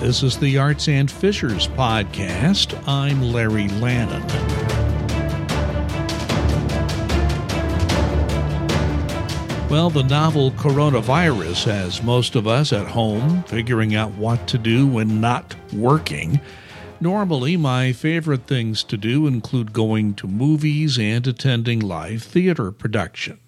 This is the Arts and Fishers podcast. I'm Larry Lannon. Well, the novel coronavirus has most of us at home figuring out what to do when not working. Normally, my favorite things to do include going to movies and attending live theater productions.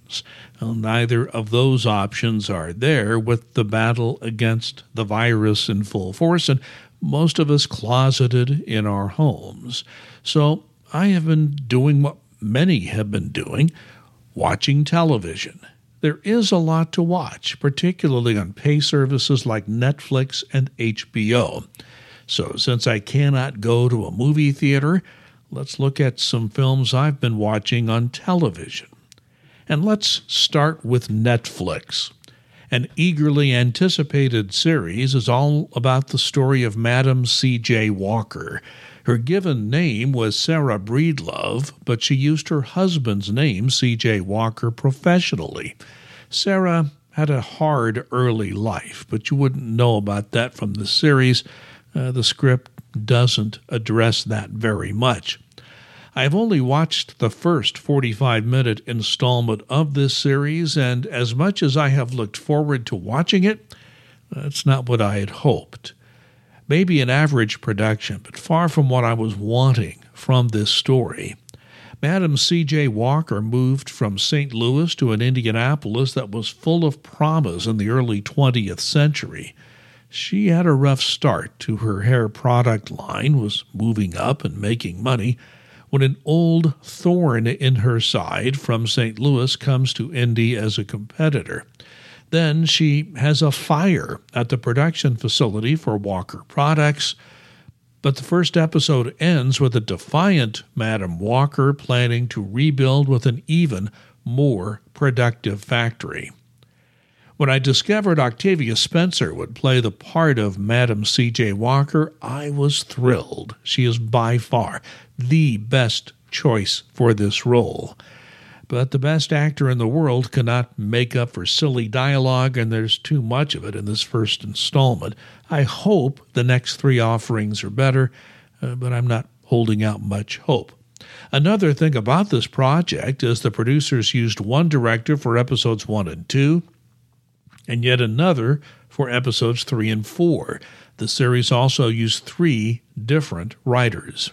Well, neither of those options are there with the battle against the virus in full force, and most of us closeted in our homes. So I have been doing what many have been doing watching television. There is a lot to watch, particularly on pay services like Netflix and HBO. So, since I cannot go to a movie theater, let's look at some films I've been watching on television. And let's start with Netflix. An eagerly anticipated series is all about the story of Madam C.J. Walker. Her given name was Sarah Breedlove, but she used her husband's name, C.J. Walker, professionally. Sarah had a hard early life, but you wouldn't know about that from the series. Uh, the script doesn't address that very much. I've only watched the first 45 minute installment of this series, and as much as I have looked forward to watching it, that's not what I had hoped. Maybe an average production, but far from what I was wanting from this story. Madam C.J. Walker moved from St. Louis to an Indianapolis that was full of promise in the early 20th century. She had a rough start to her hair product line, was moving up and making money, when an old thorn in her side from St. Louis comes to Indy as a competitor. Then she has a fire at the production facility for Walker Products. But the first episode ends with a defiant Madam Walker planning to rebuild with an even more productive factory. When I discovered Octavia Spencer would play the part of Madam C.J. Walker, I was thrilled. She is by far the best choice for this role. But the best actor in the world cannot make up for silly dialogue, and there's too much of it in this first installment. I hope the next three offerings are better, uh, but I'm not holding out much hope. Another thing about this project is the producers used one director for episodes one and two, and yet another for episodes three and four. The series also used three different writers.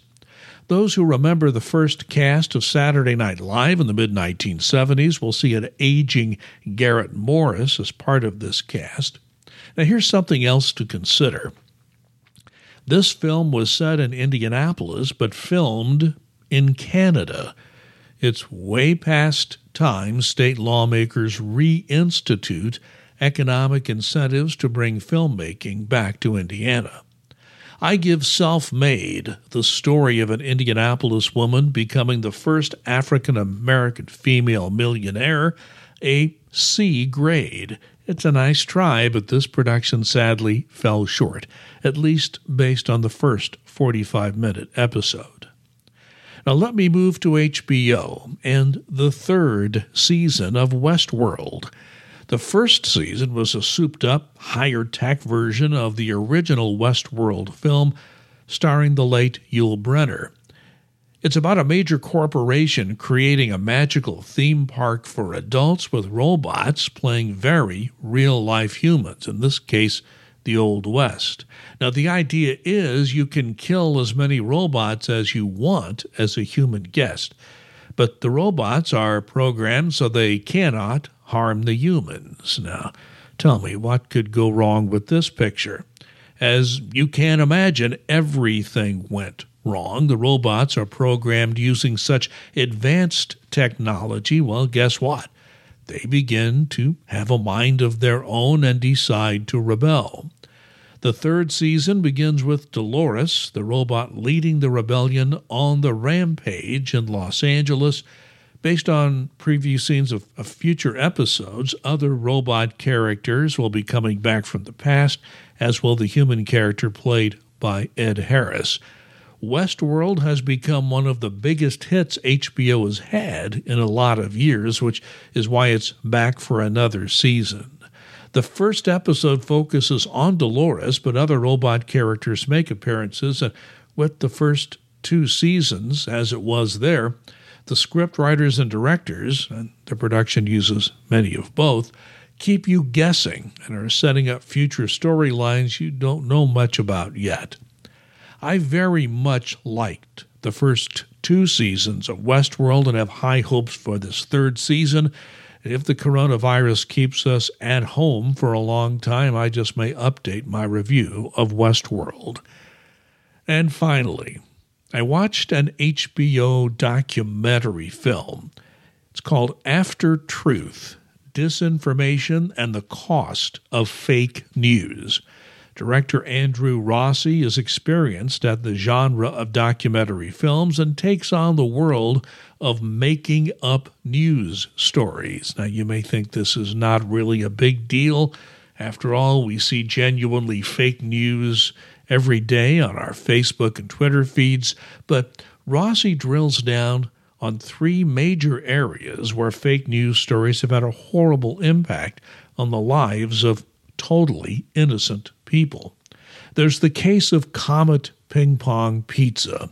Those who remember the first cast of Saturday Night Live in the mid 1970s will see an aging Garrett Morris as part of this cast. Now, here's something else to consider. This film was set in Indianapolis, but filmed in Canada. It's way past time state lawmakers reinstitute economic incentives to bring filmmaking back to Indiana. I give Self Made, the story of an Indianapolis woman becoming the first African American female millionaire, a C grade. It's a nice try, but this production sadly fell short, at least based on the first 45 minute episode. Now let me move to HBO and the third season of Westworld. The first season was a souped up, higher tech version of the original Westworld film starring the late Yul Brynner. It's about a major corporation creating a magical theme park for adults with robots playing very real life humans, in this case, the Old West. Now, the idea is you can kill as many robots as you want as a human guest, but the robots are programmed so they cannot harm the humans. Now, tell me, what could go wrong with this picture? As you can imagine, everything went wrong. The robots are programmed using such advanced technology. Well, guess what? They begin to have a mind of their own and decide to rebel. The third season begins with Dolores, the robot leading the rebellion on the rampage in Los Angeles Based on preview scenes of, of, future episodes, other robot characters will be coming back from the past, as will the human character played by Ed Harris. Westworld has become one of the biggest hits HBO has had in a lot of years, which is why it's back for another season. The first episode focuses on Dolores, but other robot characters make appearances, and with the first two seasons, as it was there, the script writers and directors, and the production uses many of both, keep you guessing and are setting up future storylines you don't know much about yet. I very much liked the first two seasons of Westworld and have high hopes for this third season. If the coronavirus keeps us at home for a long time, I just may update my review of Westworld. And finally, I watched an HBO documentary film. It's called After Truth Disinformation and the Cost of Fake News. Director Andrew Rossi is experienced at the genre of documentary films and takes on the world of making up news stories. Now, you may think this is not really a big deal. After all, we see genuinely fake news every day on our Facebook and Twitter feeds, but Rossi drills down on three major areas where fake news stories have had a horrible impact on the lives of totally innocent people. There's the case of Comet Ping Pong Pizza,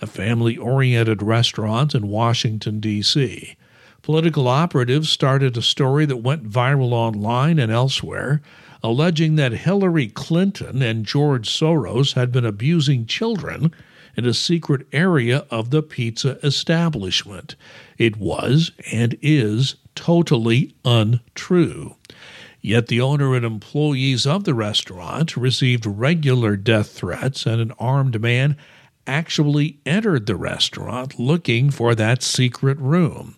a family oriented restaurant in Washington, D.C. Political operatives started a story that went viral online and elsewhere, alleging that Hillary Clinton and George Soros had been abusing children in a secret area of the pizza establishment. It was and is totally untrue. Yet the owner and employees of the restaurant received regular death threats, and an armed man actually entered the restaurant looking for that secret room.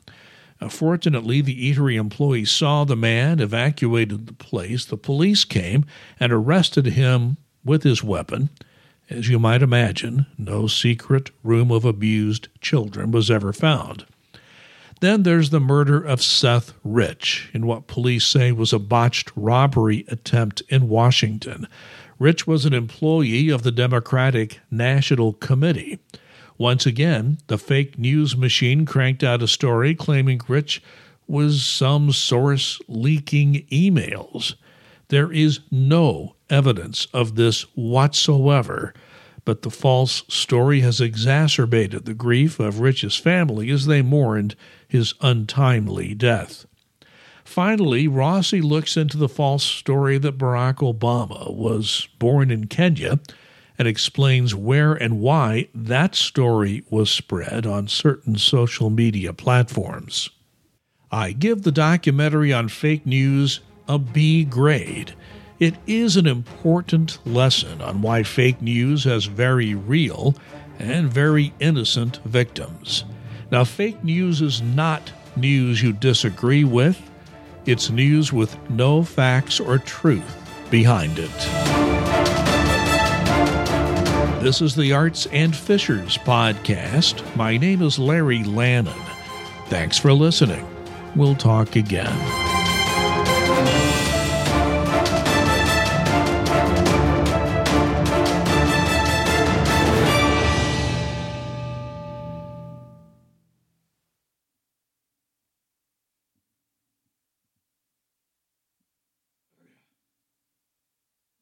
Uh, fortunately, the eatery employee saw the man, evacuated the place. The police came and arrested him with his weapon. As you might imagine, no secret room of abused children was ever found. Then there's the murder of Seth Rich in what police say was a botched robbery attempt in Washington. Rich was an employee of the Democratic National Committee. Once again, the fake news machine cranked out a story claiming Rich was some source leaking emails. There is no evidence of this whatsoever, but the false story has exacerbated the grief of Rich's family as they mourned his untimely death. Finally, Rossi looks into the false story that Barack Obama was born in Kenya and explains where and why that story was spread on certain social media platforms. I give the documentary on fake news a B grade. It is an important lesson on why fake news has very real and very innocent victims. Now, fake news is not news you disagree with, it's news with no facts or truth behind it. This is the Arts and Fishers podcast. My name is Larry Lannon. Thanks for listening. We'll talk again.